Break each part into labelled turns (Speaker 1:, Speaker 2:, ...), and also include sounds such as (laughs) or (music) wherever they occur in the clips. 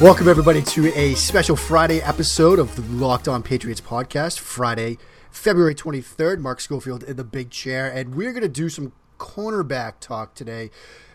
Speaker 1: Welcome, everybody, to a special Friday episode of the Locked On Patriots podcast. Friday, February 23rd. Mark Schofield in the big chair. And we're going to do some cornerback talk today.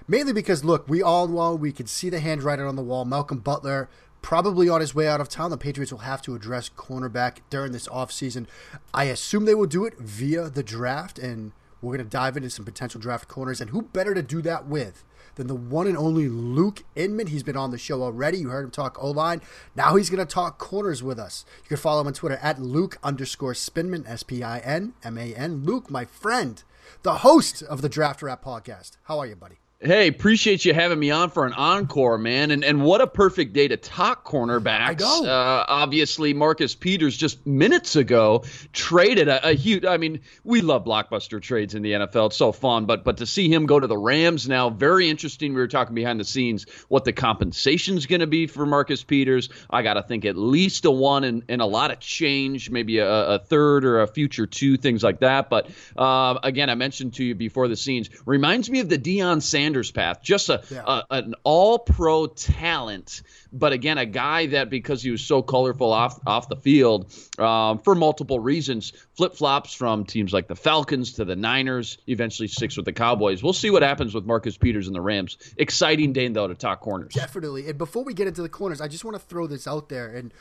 Speaker 1: Mainly because, look, we all know we can see the handwriting on the wall. Malcolm Butler probably on his way out of town. The Patriots will have to address cornerback during this offseason. I assume they will do it via the draft. And we're going to dive into some potential draft corners. And who better to do that with? Than the one and only Luke Inman. He's been on the show already. You heard him talk O line. Now he's going to talk corners with us. You can follow him on Twitter at Luke underscore Spinman, S P I N M A N. Luke, my friend, the host of the Draft Wrap podcast. How are you, buddy?
Speaker 2: Hey, appreciate you having me on for an encore, man. And and what a perfect day to talk cornerbacks. Uh, obviously, Marcus Peters just minutes ago traded a, a, huge. I mean, we love blockbuster trades in the NFL. It's so fun, but but to see him go to the Rams now, very interesting. We were talking behind the scenes what the compensation is going to be for Marcus Peters. I got to think at least a one and, and a lot of change, maybe a, a third or a future two, things like that. But uh, again, I mentioned to you before the scenes, reminds me of the Deion Sanders Sanders path. Just a, yeah. a an all pro talent but again, a guy that because he was so colorful off off the field um, for multiple reasons, flip flops from teams like the Falcons to the Niners, eventually sticks with the Cowboys. We'll see what happens with Marcus Peters and the Rams. Exciting day though to talk corners.
Speaker 1: Definitely. And before we get into the corners, I just want to throw this out there. And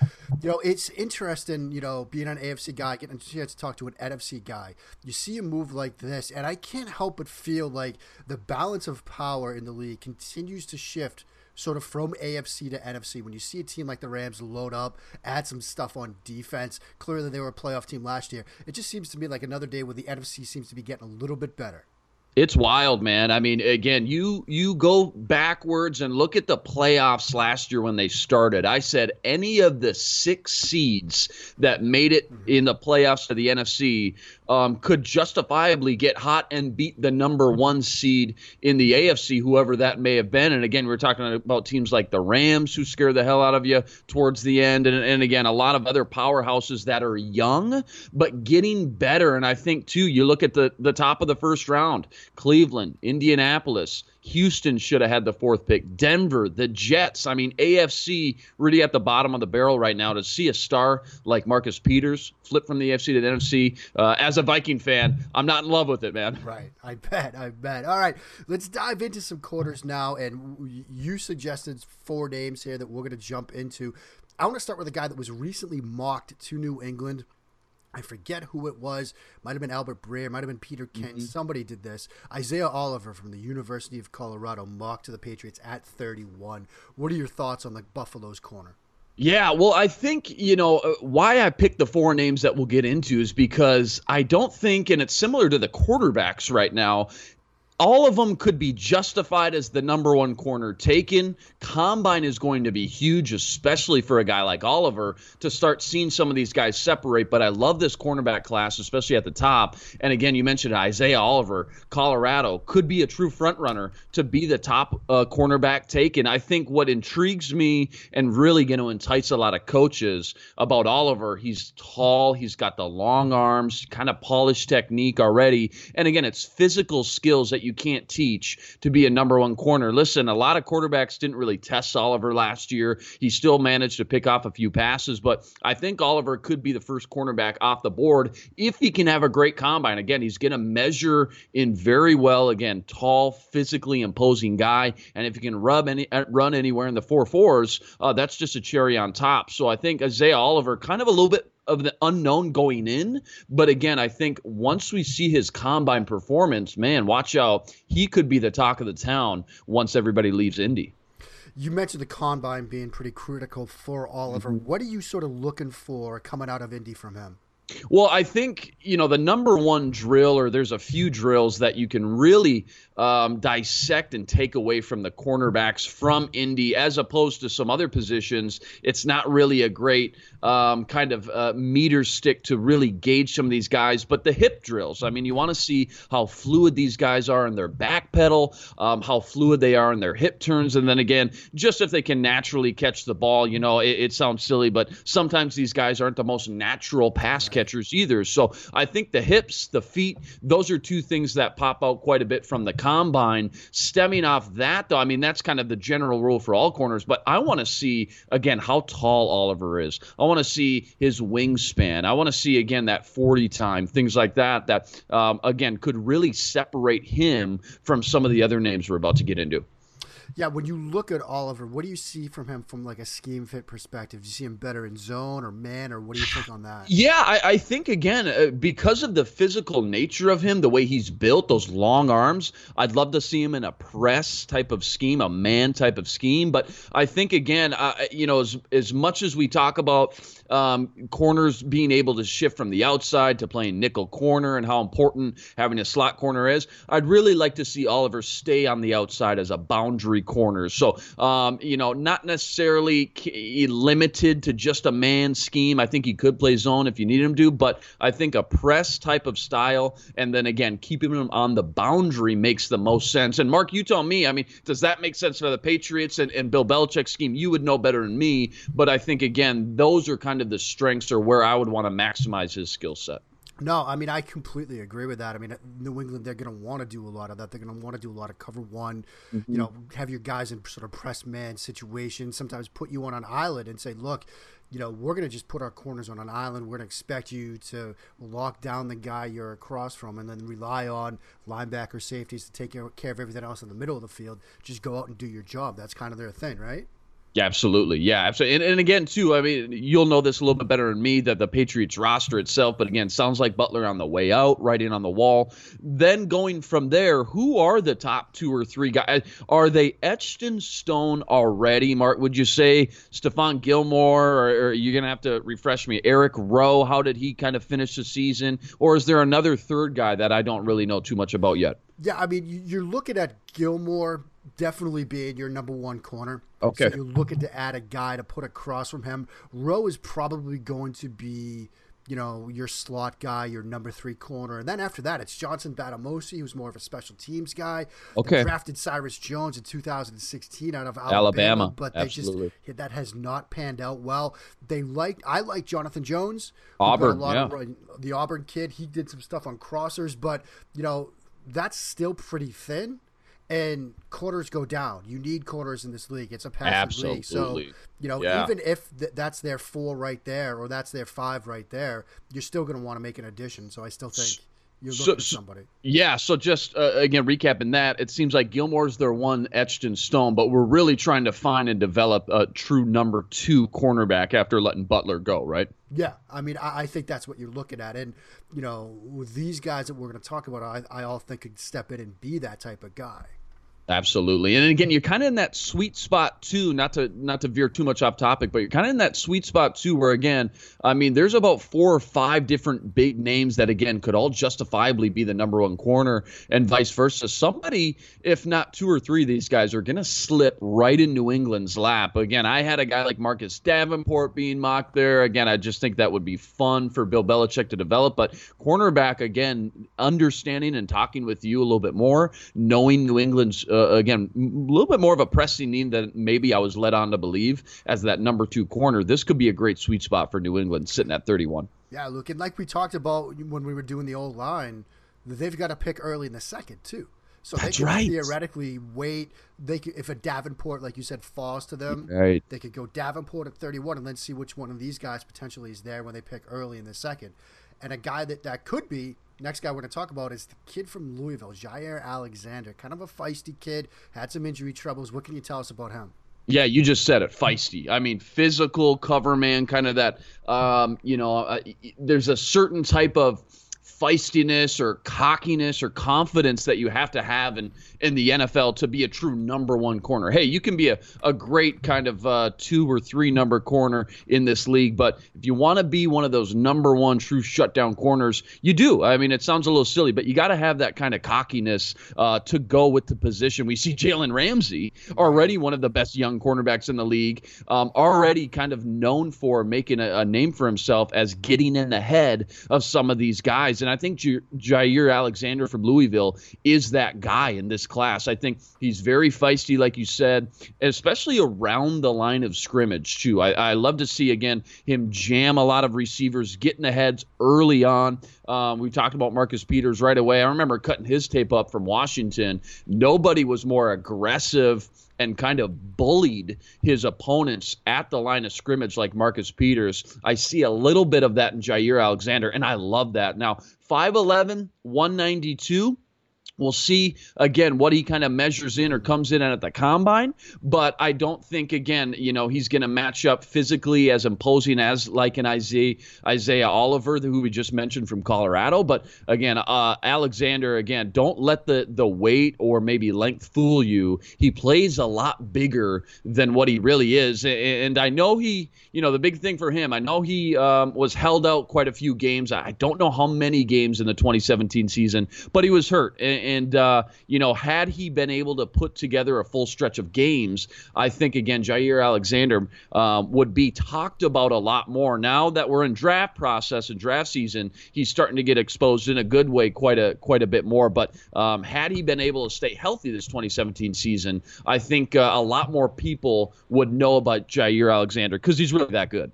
Speaker 1: you know, it's interesting. You know, being an AFC guy, getting a chance to talk to an NFC guy. You see a move like this, and I can't help but feel like the balance of power in the league continues to shift sort of from AFC to NFC. When you see a team like the Rams load up, add some stuff on defense, clearly they were a playoff team last year. It just seems to me like another day where the NFC seems to be getting a little bit better.
Speaker 2: It's wild, man. I mean, again, you you go backwards and look at the playoffs last year when they started. I said any of the six seeds that made it mm-hmm. in the playoffs to the NFC um, could justifiably get hot and beat the number one seed in the AFC, whoever that may have been. And again, we're talking about teams like the Rams, who scare the hell out of you towards the end. And, and again, a lot of other powerhouses that are young, but getting better. And I think, too, you look at the, the top of the first round Cleveland, Indianapolis, Houston should have had the fourth pick. Denver, the Jets. I mean, AFC really at the bottom of the barrel right now. To see a star like Marcus Peters flip from the AFC to the NFC, uh, as a Viking fan, I'm not in love with it, man.
Speaker 1: Right. I bet. I bet. All right. Let's dive into some quarters now. And you suggested four names here that we're going to jump into. I want to start with a guy that was recently mocked to New England. I forget who it was. Might have been Albert Breer. Might have been Peter King. Mm-hmm. Somebody did this. Isaiah Oliver from the University of Colorado mocked to the Patriots at 31. What are your thoughts on the Buffaloes corner?
Speaker 2: Yeah, well, I think, you know, uh, why I picked the four names that we'll get into is because I don't think, and it's similar to the quarterbacks right now, all of them could be justified as the number one corner taken. Combine is going to be huge, especially for a guy like Oliver to start seeing some of these guys separate. But I love this cornerback class, especially at the top. And again, you mentioned Isaiah Oliver, Colorado, could be a true front runner to be the top uh, cornerback taken. I think what intrigues me and really going to entice a lot of coaches about Oliver, he's tall, he's got the long arms, kind of polished technique already. And again, it's physical skills that you can't teach to be a number one corner. Listen, a lot of quarterbacks didn't really test Oliver last year. He still managed to pick off a few passes, but I think Oliver could be the first cornerback off the board if he can have a great combine. Again, he's going to measure in very well. Again, tall, physically imposing guy, and if he can rub any uh, run anywhere in the four fours, uh, that's just a cherry on top. So I think Isaiah Oliver, kind of a little bit of the unknown going in. But again, I think once we see his combine performance, man, watch out. He could be the talk of the town once everybody leaves Indy.
Speaker 1: You mentioned the combine being pretty critical for Oliver. Mm-hmm. What are you sort of looking for coming out of Indy from him?
Speaker 2: Well, I think, you know, the number one drill, or there's a few drills that you can really um, dissect and take away from the cornerbacks from Indy, as opposed to some other positions. It's not really a great um, kind of uh, meter stick to really gauge some of these guys. But the hip drills, I mean, you want to see how fluid these guys are in their back pedal, um, how fluid they are in their hip turns. And then again, just if they can naturally catch the ball, you know, it, it sounds silly, but sometimes these guys aren't the most natural pass catchers either. So I think the hips, the feet, those are two things that pop out quite a bit from the combine. Stemming off that, though, I mean, that's kind of the general rule for all corners, but I want to see, again, how tall Oliver is. I want to see his wingspan. I want to see, again, that 40 time, things like that, that, um, again, could really separate him from some of the other names we're about to get into.
Speaker 1: Yeah, when you look at Oliver, what do you see from him from like a scheme fit perspective? Do you see him better in zone or man, or what do you think on that?
Speaker 2: Yeah, I, I think again uh, because of the physical nature of him, the way he's built, those long arms. I'd love to see him in a press type of scheme, a man type of scheme. But I think again, uh, you know, as as much as we talk about um, corners being able to shift from the outside to playing nickel corner and how important having a slot corner is, I'd really like to see Oliver stay on the outside as a boundary corner. So, um, you know, not necessarily limited to just a man scheme. I think he could play zone if you need him to, but I think a press type of style and then again, keeping him on the boundary makes the most sense. And Mark, you tell me, I mean, does that make sense for the Patriots and, and Bill Belichick's scheme? You would know better than me, but I think again, those are kind of the strengths or where I would want to maximize his skill set.
Speaker 1: No, I mean I completely agree with that. I mean New England they're going to want to do a lot of that. They're going to want to do a lot of cover one. Mm-hmm. You know, have your guys in sort of press man situations. Sometimes put you on an island and say, look, you know, we're going to just put our corners on an island. We're going to expect you to lock down the guy you're across from, and then rely on linebacker safeties to take care of everything else in the middle of the field. Just go out and do your job. That's kind of their thing, right?
Speaker 2: Yeah, absolutely. Yeah, absolutely. And, and again, too, I mean, you'll know this a little bit better than me that the Patriots roster itself, but again, sounds like Butler on the way out, writing on the wall. Then going from there, who are the top two or three guys? Are they etched in stone already, Mark? Would you say Stephon Gilmore, or, or are you going to have to refresh me? Eric Rowe, how did he kind of finish the season? Or is there another third guy that I don't really know too much about yet?
Speaker 1: Yeah, I mean, you're looking at Gilmore definitely being your number one corner.
Speaker 2: Okay.
Speaker 1: So you're looking to add a guy to put across from him. Rowe is probably going to be, you know, your slot guy, your number three corner. And then after that, it's Johnson Bademosi, who's more of a special teams guy.
Speaker 2: Okay.
Speaker 1: They drafted Cyrus Jones in 2016 out of Alabama,
Speaker 2: Alabama.
Speaker 1: but they
Speaker 2: Absolutely.
Speaker 1: just that has not panned out well. They like I like Jonathan Jones,
Speaker 2: Auburn, yeah.
Speaker 1: Of, the Auburn kid. He did some stuff on crossers, but you know that's still pretty thin and quarters go down. You need quarters in this league. It's a passive
Speaker 2: Absolutely.
Speaker 1: league. So, you know,
Speaker 2: yeah.
Speaker 1: even if th- that's their four right there or that's their five right there, you're still going to want to make an addition. So I still think you're looking so, somebody.
Speaker 2: Yeah. So just uh, again, recapping that, it seems like Gilmore's their one etched in stone, but we're really trying to find and develop a true number two cornerback after letting Butler go, right?
Speaker 1: Yeah. I mean, I, I think that's what you're looking at. And, you know, these guys that we're going to talk about, I, I all think could step in and be that type of guy.
Speaker 2: Absolutely. And again, you're kind of in that sweet spot too, not to not to veer too much off topic, but you're kind of in that sweet spot too where again, I mean, there's about four or five different big names that again could all justifiably be the number one corner and vice versa. Somebody, if not two or three of these guys are going to slip right in New England's lap. Again, I had a guy like Marcus Davenport being mocked there. Again, I just think that would be fun for Bill Belichick to develop, but cornerback again, understanding and talking with you a little bit more, knowing New England's uh, uh, again, a little bit more of a pressing need than maybe I was led on to believe as that number two corner. This could be a great sweet spot for New England sitting at 31.
Speaker 1: Yeah, look, and like we talked about when we were doing the old line, they've got to pick early in the second, too. So
Speaker 2: That's
Speaker 1: they could
Speaker 2: right.
Speaker 1: theoretically wait. They could, if a Davenport, like you said, falls to them,
Speaker 2: right.
Speaker 1: they could go Davenport at 31 and then see which one of these guys potentially is there when they pick early in the second. And a guy that that could be Next guy we're going to talk about is the kid from Louisville, Jaire Alexander. Kind of a feisty kid, had some injury troubles. What can you tell us about him?
Speaker 2: Yeah, you just said it, feisty. I mean, physical cover man, kind of that. Um, you know, uh, there's a certain type of feistiness or cockiness or confidence that you have to have in in the NFL to be a true number one corner. Hey, you can be a, a great kind of uh, two or three number corner in this league, but if you want to be one of those number one true shutdown corners, you do. I mean, it sounds a little silly, but you got to have that kind of cockiness uh, to go with the position. We see (laughs) Jalen Ramsey, already one of the best young cornerbacks in the league, um, already kind of known for making a, a name for himself as getting in the head of some of these guys. And I think J- Jaire Alexander from Louisville is that guy in this class. I think he's very feisty, like you said, especially around the line of scrimmage, too. I, I love to see, again, him jam a lot of receivers, getting the heads early on. Um, we talked about Marcus Peters right away. I remember cutting his tape up from Washington. Nobody was more aggressive and kind of bullied his opponents at the line of scrimmage like Marcus Peters. I see a little bit of that in Jaire Alexander, and I love that. Now, 5'11, 192 We'll see again what he kind of measures in or comes in at the combine, but I don't think again, you know, he's going to match up physically as imposing as like an Isaiah Isaiah Oliver, who we just mentioned from Colorado. But again, uh, Alexander, again, don't let the the weight or maybe length fool you. He plays a lot bigger than what he really is, and I know he, you know, the big thing for him, I know he um, was held out quite a few games. I don't know how many games in the 2017 season, but he was hurt. And, and uh, you know, had he been able to put together a full stretch of games, I think again Jaire Alexander um, would be talked about a lot more. Now that we're in draft process and draft season, he's starting to get exposed in a good way, quite a quite a bit more. But um, had he been able to stay healthy this 2017 season, I think uh, a lot more people would know about Jaire Alexander because he's really that good.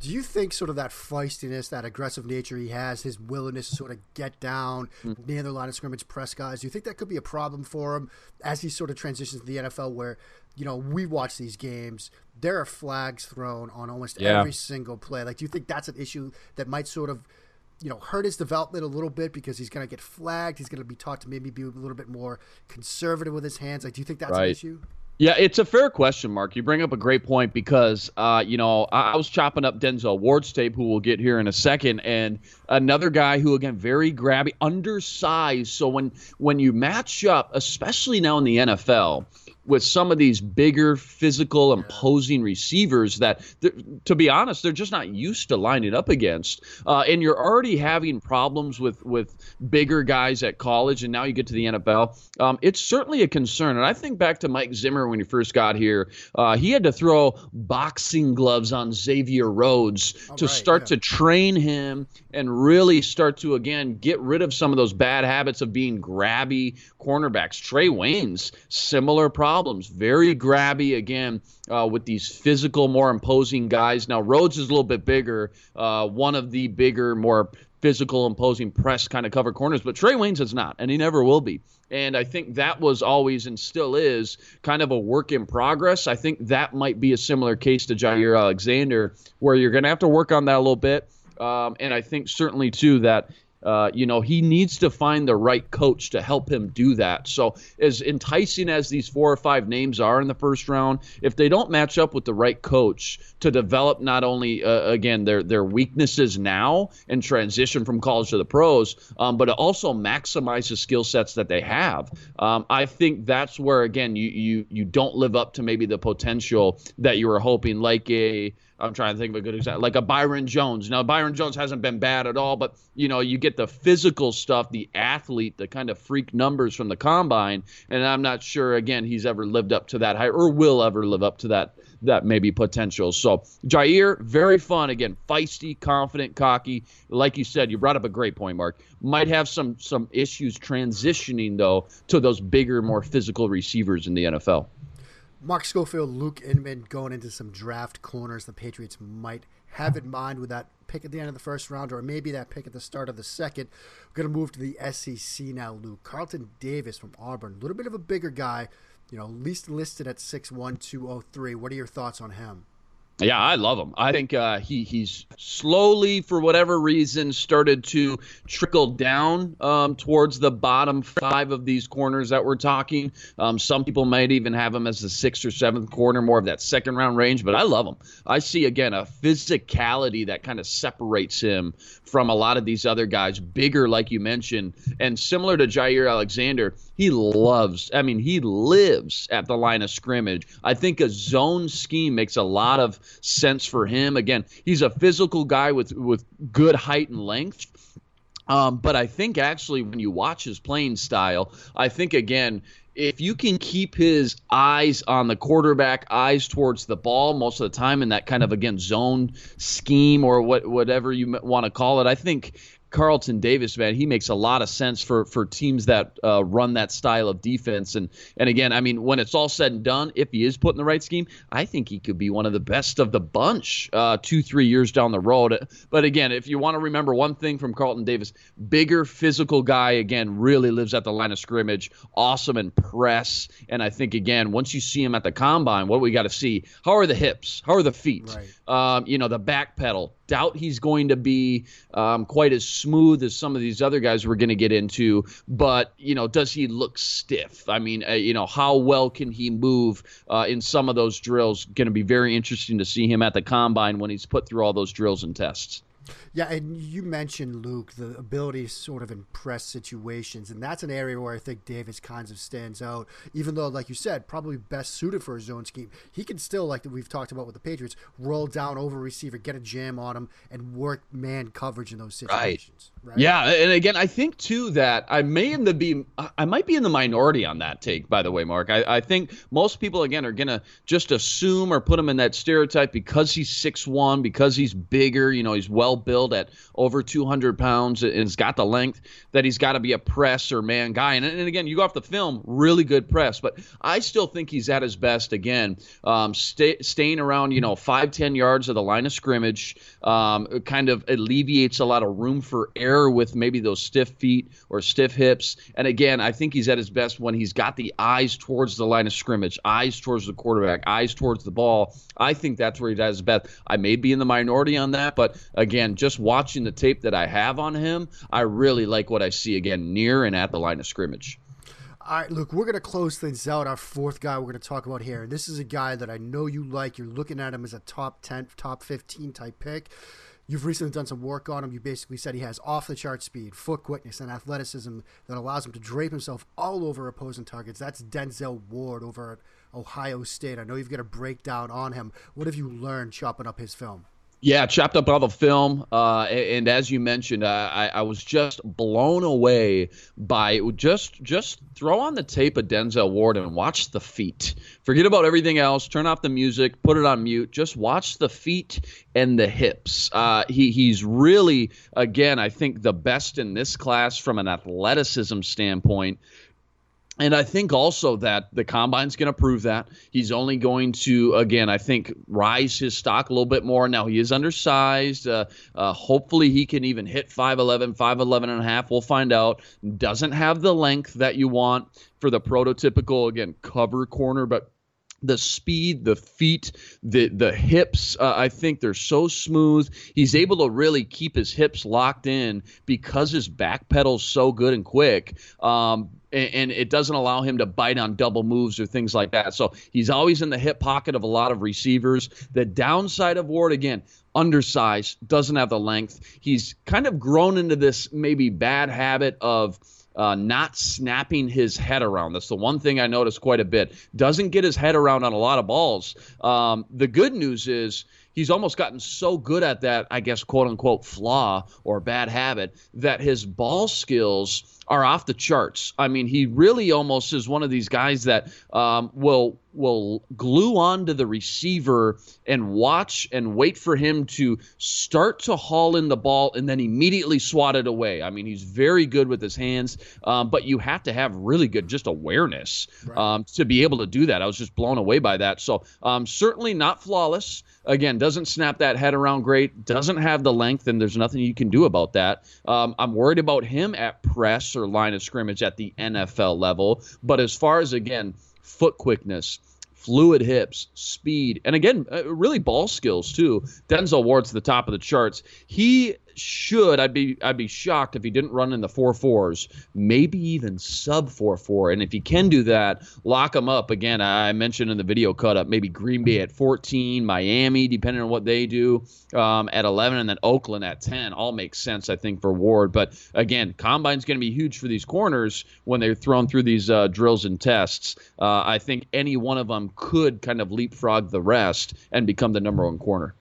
Speaker 1: Do you think sort of that feistiness, that aggressive nature he has, his willingness to sort of get down mm. near the line of scrimmage, press guys, do you think that could be a problem for him as he sort of transitions to the NFL where, you know, we watch these games, there are flags thrown on almost yeah. every single play. Like, do you think that's an issue that might sort of you know, hurt his development a little bit because he's going to get flagged. He's going to be taught to maybe be a little bit more conservative with his hands. Like, do you think that's right. an issue?
Speaker 2: Yeah, it's a fair question, Mark. You bring up a great point because, uh, you know, I, I, was chopping up Denzel Ward's tape, who we'll get here in a second, and another guy who, again, very grabby, undersized. So when when you match up, especially now in the NFL, with some of these bigger, physical, imposing receivers that, to be honest, they're just not used to lining up against. Uh, and you're already having problems with with bigger guys at college, and now you get to the NFL. Um, it's certainly a concern. And I think back to Mike Zimmer when he first got here. Uh, he had to throw boxing gloves on Xavier Rhodes All to right, start yeah. to train him and really start to again get rid of some of those bad habits of being grabby cornerbacks. Trae Waynes, similar problems, very grabby again uh, with these physical, more imposing guys. Now Rhodes is a little bit bigger, uh, one of the bigger, more physical, imposing press kind of cover corners, but Trae Waynes is not, and he never will be. And I think that was always and still is kind of a work in progress. I think that might be a similar case to Jaire Alexander, where you're going to have to work on that a little bit. Um, and I think certainly too that uh, you know, he needs to find the right coach to help him do that. So, as enticing as these four or five names are in the first round, if they don't match up with the right coach to develop not only uh, again their their weaknesses now and transition from college to the pros, um, but also maximize the skill sets that they have, um, I think that's where again you you you don't live up to maybe the potential that you were hoping, like a I'm trying to think of a good example, like a Byron Jones. Now, Byron Jones hasn't been bad at all, but you know, you get the physical stuff, the athlete, the kind of freak numbers from the combine, and I'm not sure again he's ever lived up to that high or will ever live up to that that maybe potential. So Jaire, very fun again, feisty, confident, cocky. Like you said, you brought up a great point, Mark. Might have some some issues transitioning though to those bigger, more physical receivers in the NFL.
Speaker 1: Mark Schofield, Luke Inman going into some draft corners the Patriots might have in mind with that pick at the end of the first round or maybe that pick at the start of the second. We're going to move to the SEC now, Luke. Carlton Davis from Auburn, a little bit of a bigger guy, you know, least listed at 6'1, 203. What are your thoughts on him?
Speaker 2: Yeah, I love him. I think uh, he he's slowly, for whatever reason, started to trickle down um, towards the bottom five of these corners that we're talking. Um, some people might even have him as the sixth or seventh corner, more of that second round range. But I love him. I see again a physicality that kind of separates him from a lot of these other guys, bigger, like you mentioned, and similar to Jaire Alexander. He loves. I mean, he lives at the line of scrimmage. I think a zone scheme makes a lot of sense for him. Again, he's a physical guy with with good height and length. Um, but I think actually, when you watch his playing style, I think again, if you can keep his eyes on the quarterback, eyes towards the ball most of the time in that kind of again zone scheme or what whatever you want to call it, I think Carlton Davis, man, he makes a lot of sense for for teams that uh, run that style of defense. And and again, I mean, when it's all said and done, if he is put in the right scheme, I think he could be one of the best of the bunch uh, two three years down the road. But again, if you want to remember one thing from Carlton Davis, bigger physical guy again, really lives at the line of scrimmage, awesome and press. And I think again, once you see him at the combine, what we got to see, how are the hips, how are the feet, right. um, you know, the back pedal, doubt he's going to be um, quite as smooth as some of these other guys we're going to get into. But you know, does he look stiff? I mean, uh, you know, how well can he move uh, in some of those drills? Going to be very interesting to see him at the combine when he's put through all those drills and tests.
Speaker 1: Yeah, and you mentioned Luke the ability to sort of impress situations, and that's an area where I think Davis kind of stands out. Even though, like you said, probably best suited for a zone scheme, he can still, like we've talked about with the Patriots, roll down over receiver, get a jam on him, and work man coverage in those situations.
Speaker 2: Right. right? Yeah, and again, I think too that I may in the be I might be in the minority on that take. By the way, Mark, I, I think most people again are gonna just assume or put him in that stereotype because he's six one, because he's bigger. You know, he's well built at over 200 pounds and has got the length that he's got to be a press or man guy. And, and again, you go off the film, really good press, but I still think he's at his best again, um, stay, staying around, you know, five, 10 yards of the line of scrimmage, um, kind of alleviates a lot of room for error with maybe those stiff feet or stiff hips. And again, I think he's at his best when he's got the eyes towards the line of scrimmage, eyes towards the quarterback, eyes towards the ball. I think that's where he does his best. I may be in the minority on that, but again, just watching the tape that I have on him, I really like what I see again near and at the line of scrimmage.
Speaker 1: All right, Luke, we're going to close things out. Our fourth guy we're going to talk about here. And this is a guy that I know you like. You're looking at him as a top 10, top 15 type pick. You've recently done some work on him. You basically said he has off the chart speed, foot quickness, and athleticism that allows him to drape himself all over opposing targets. That's Denzel Ward over at Ohio State. I know you've got a breakdown on him. What have you learned chopping up his film?
Speaker 2: Yeah, chopped up all the film, uh, and, as you mentioned, uh, I, I, was just blown away by just just throw on the tape of Denzel Ward and watch the feet. Forget about everything else. Turn off the music, put it on mute. Just watch the feet and the hips. Uh, he he's really again, I think the best in this class from an athleticism standpoint. And I think also that the combine's going to prove that. He's only going to, again, I think, rise his stock a little bit more. Now, he is undersized. Uh, uh, hopefully, he can even hit 5'11, 5'11 and a half. We'll find out. Doesn't have the length that you want for the prototypical, again, cover corner, but the speed, the feet, the the hips. Uh, I think they're so smooth. He's able to really keep his hips locked in because his back pedal's so good and quick. Um, and, it doesn't allow him to bite on double moves or things like that. So he's always in the hip pocket of a lot of receivers. The downside of Ward again, undersized, doesn't have the length. He's kind of grown into this maybe bad habit of uh, not snapping his head around. That's the one thing I noticed quite a bit. Doesn't get his head around on a lot of balls. Um, the good news is he's almost gotten so good at that, I guess, quote unquote, flaw or bad habit that his ball skills are off the charts. I mean, he really almost is one of these guys that um, will will glue on to the receiver and watch and wait for him to start to haul in the ball and then immediately swat it away. I mean, he's very good with his hands, um, but you have to have really good just awareness right. um, to be able to do that. I was just blown away by that. So um, certainly not flawless. Again, doesn't snap that head around great, doesn't have the length, and there's nothing you can do about that. Um, I'm worried about him at press or line of scrimmage at the NFL level. But as far as, again, foot quickness, fluid hips, speed, and again, uh, really ball skills too. Denzel Ward's the top of the charts. He should I'd be I'd be shocked if he didn't run in the four fours, maybe even sub four four. And if he can do that, lock him up again. I mentioned in the video cut up maybe Green Bay at 14, Miami depending on what they do um, at 11, and then Oakland at 10. All makes sense I think for Ward. But again, combine's going to be huge for these corners when they're thrown through these uh, drills and tests. Uh, I think any one of them could kind of leapfrog the rest and become the number one corner.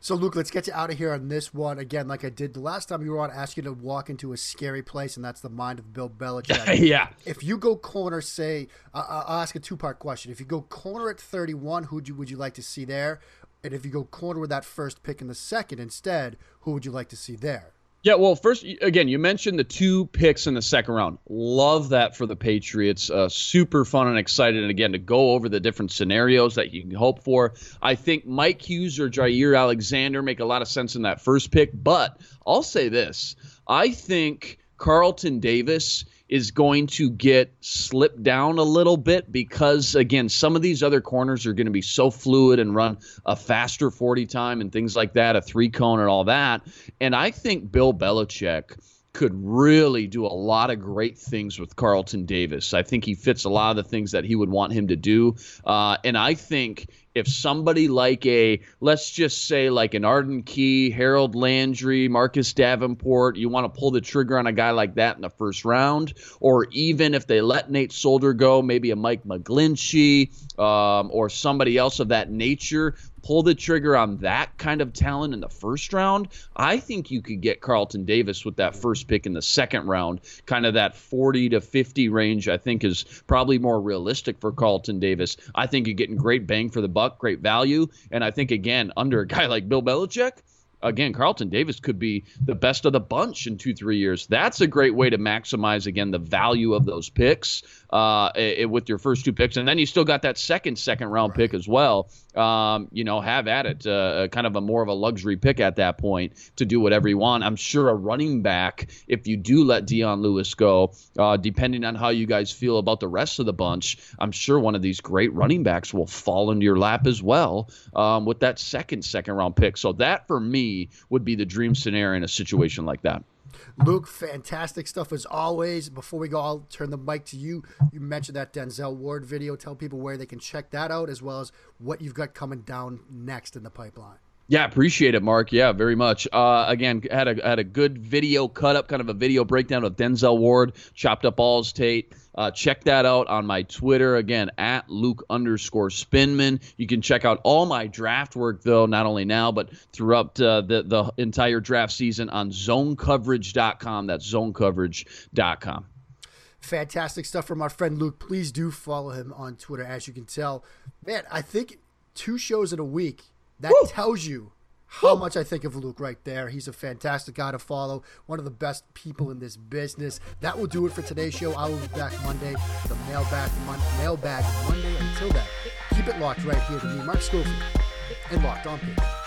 Speaker 1: So, Luke, let's get you out of here on this one again. Like I did the last time you were on, ask you to walk into a scary place, and that's the mind of Bill Belichick. (laughs)
Speaker 2: yeah.
Speaker 1: If you go corner, say, uh, I'll ask a two part question. If you go corner at 31, who you, would you like to see there? And if you go corner with that first pick in the second instead, who would you like to see there?
Speaker 2: Yeah, well, first, again, you mentioned the two picks in the second round. Love that for the Patriots. Uh, super fun and excited, and again, to go over the different scenarios that you can hope for. I think Mike Hughes or Jaire Alexander make a lot of sense in that first pick, but I'll say this I think Carlton Davis is going to get slipped down a little bit because again some of these other corners are going to be so fluid and run a faster 40 time and things like that a three cone and all that and i think bill belichick could really do a lot of great things with Carlton Davis. I think he fits a lot of the things that he would want him to do. Uh, and I think if somebody like a, let's just say like an Arden Key, Harold Landry, Marcus Davenport, you want to pull the trigger on a guy like that in the first round, or even if they let Nate Solder go, maybe a Mike McGlinchey um, or somebody else of that nature, pull the trigger on that kind of talent in the first round, I think you could get Carlton Davis with that first pick in the second round. Kind of that 40 to 50 range, I think, is probably more realistic for Carlton Davis. I think you're getting great bang for the buck, great value. And I think, again, under a guy like Bill Belichick, again, Carlton Davis could be the best of the bunch in two, three years. That's a great way to maximize, again, the value of those picks uh, with your first two picks. And then you still got that second, second round pick as well. Um, you know, have at it. Uh, kind of a more of a luxury pick at that point to do whatever you want. I'm sure a running back, if you do let Dion Lewis go, uh, depending on how you guys feel about the rest of the bunch, I'm sure one of these great running backs will fall into your lap as well um, with that second, second round pick. So that for me would be the dream scenario in a situation like that.
Speaker 1: Luke, fantastic stuff as always. Before we go, I'll turn the mic to you. You mentioned that Denzel Ward video. Tell people where they can check that out, as well as what you've got coming down next in the pipeline.
Speaker 2: Yeah, appreciate it, Mark. Yeah, very much. Uh, again, had a had a good video cut up, kind of a video breakdown of Denzel Ward, chopped up All's Tate. Uh, check that out on my Twitter again at Luke underscore Spinman. You can check out all my draft work though, not only now but throughout uh, the the entire draft season on ZoneCoverage.com. That's ZoneCoverage.com.
Speaker 1: Fantastic stuff from our friend Luke. Please do follow him on Twitter. As you can tell, man, I think two shows in a week that Woo! tells you how much I think of Luke right there. He's a fantastic guy to follow, one of the best people in this business. That will do it for today's show. I will be back Monday, the mailbag, mon- mailbag Monday. Until then, keep it locked right here to me, Mark Schofield, and Locked On Patriots.